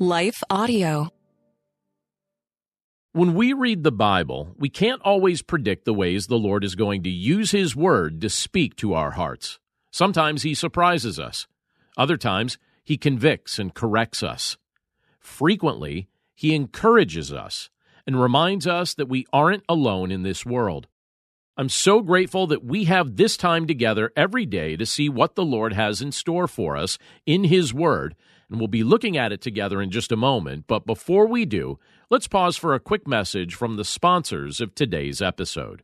Life Audio. When we read the Bible, we can't always predict the ways the Lord is going to use His Word to speak to our hearts. Sometimes He surprises us, other times, He convicts and corrects us. Frequently, He encourages us and reminds us that we aren't alone in this world. I'm so grateful that we have this time together every day to see what the Lord has in store for us in His Word, and we'll be looking at it together in just a moment. But before we do, let's pause for a quick message from the sponsors of today's episode.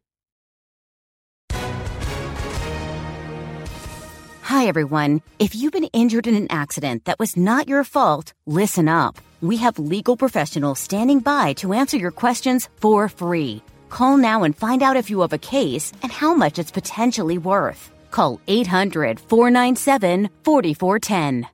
Hi, everyone. If you've been injured in an accident that was not your fault, listen up. We have legal professionals standing by to answer your questions for free. Call now and find out if you have a case and how much it's potentially worth. Call 800 497 4410.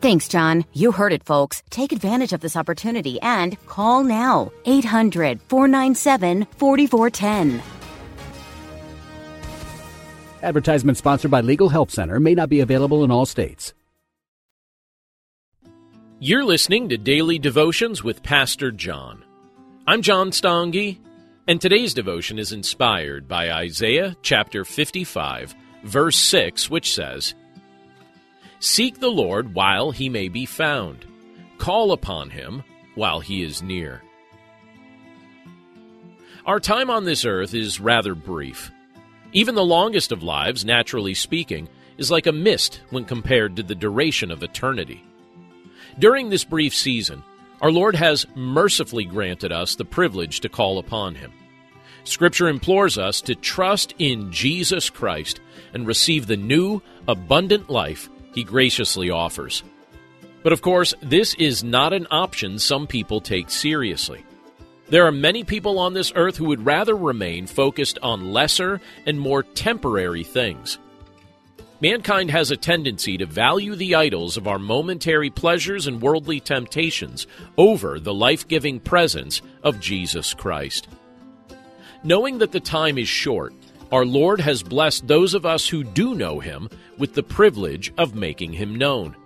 Thanks, John. You heard it, folks. Take advantage of this opportunity and call now. 800 497 4410. Advertisement sponsored by Legal Help Center may not be available in all states. You're listening to Daily Devotions with Pastor John. I'm John Stange, and today's devotion is inspired by Isaiah chapter 55, verse 6, which says, Seek the Lord while he may be found, call upon him while he is near. Our time on this earth is rather brief. Even the longest of lives, naturally speaking, is like a mist when compared to the duration of eternity. During this brief season, our Lord has mercifully granted us the privilege to call upon Him. Scripture implores us to trust in Jesus Christ and receive the new, abundant life He graciously offers. But of course, this is not an option some people take seriously. There are many people on this earth who would rather remain focused on lesser and more temporary things. Mankind has a tendency to value the idols of our momentary pleasures and worldly temptations over the life giving presence of Jesus Christ. Knowing that the time is short, our Lord has blessed those of us who do know Him with the privilege of making Him known.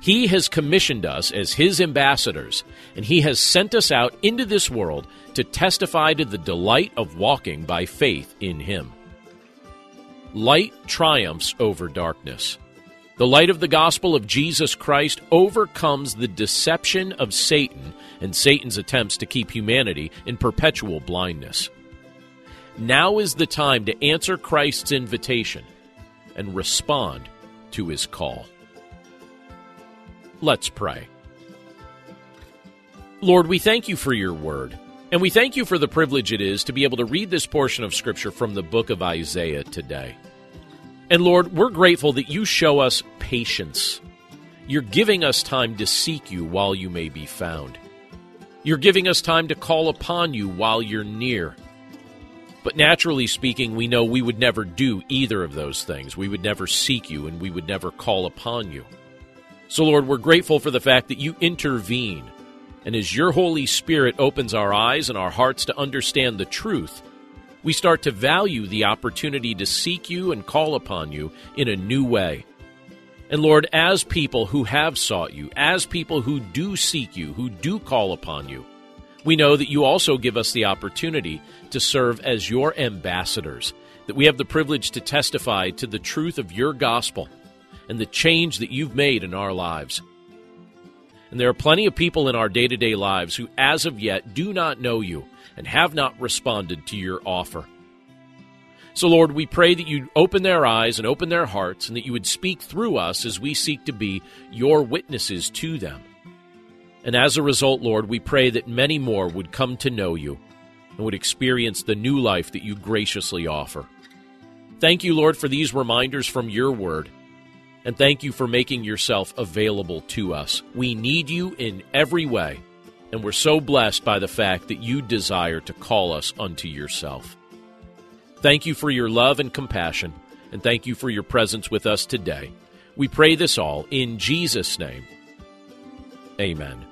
He has commissioned us as His ambassadors, and He has sent us out into this world to testify to the delight of walking by faith in Him. Light triumphs over darkness. The light of the gospel of Jesus Christ overcomes the deception of Satan and Satan's attempts to keep humanity in perpetual blindness. Now is the time to answer Christ's invitation and respond to his call. Let's pray. Lord, we thank you for your word, and we thank you for the privilege it is to be able to read this portion of Scripture from the book of Isaiah today. And Lord, we're grateful that you show us patience. You're giving us time to seek you while you may be found. You're giving us time to call upon you while you're near. But naturally speaking, we know we would never do either of those things. We would never seek you and we would never call upon you. So, Lord, we're grateful for the fact that you intervene. And as your Holy Spirit opens our eyes and our hearts to understand the truth, we start to value the opportunity to seek you and call upon you in a new way. And Lord, as people who have sought you, as people who do seek you, who do call upon you, we know that you also give us the opportunity to serve as your ambassadors, that we have the privilege to testify to the truth of your gospel and the change that you've made in our lives. And there are plenty of people in our day to day lives who, as of yet, do not know you and have not responded to your offer. So, Lord, we pray that you'd open their eyes and open their hearts, and that you would speak through us as we seek to be your witnesses to them. And as a result, Lord, we pray that many more would come to know you and would experience the new life that you graciously offer. Thank you, Lord, for these reminders from your word. And thank you for making yourself available to us. We need you in every way. And we're so blessed by the fact that you desire to call us unto yourself. Thank you for your love and compassion, and thank you for your presence with us today. We pray this all in Jesus' name. Amen.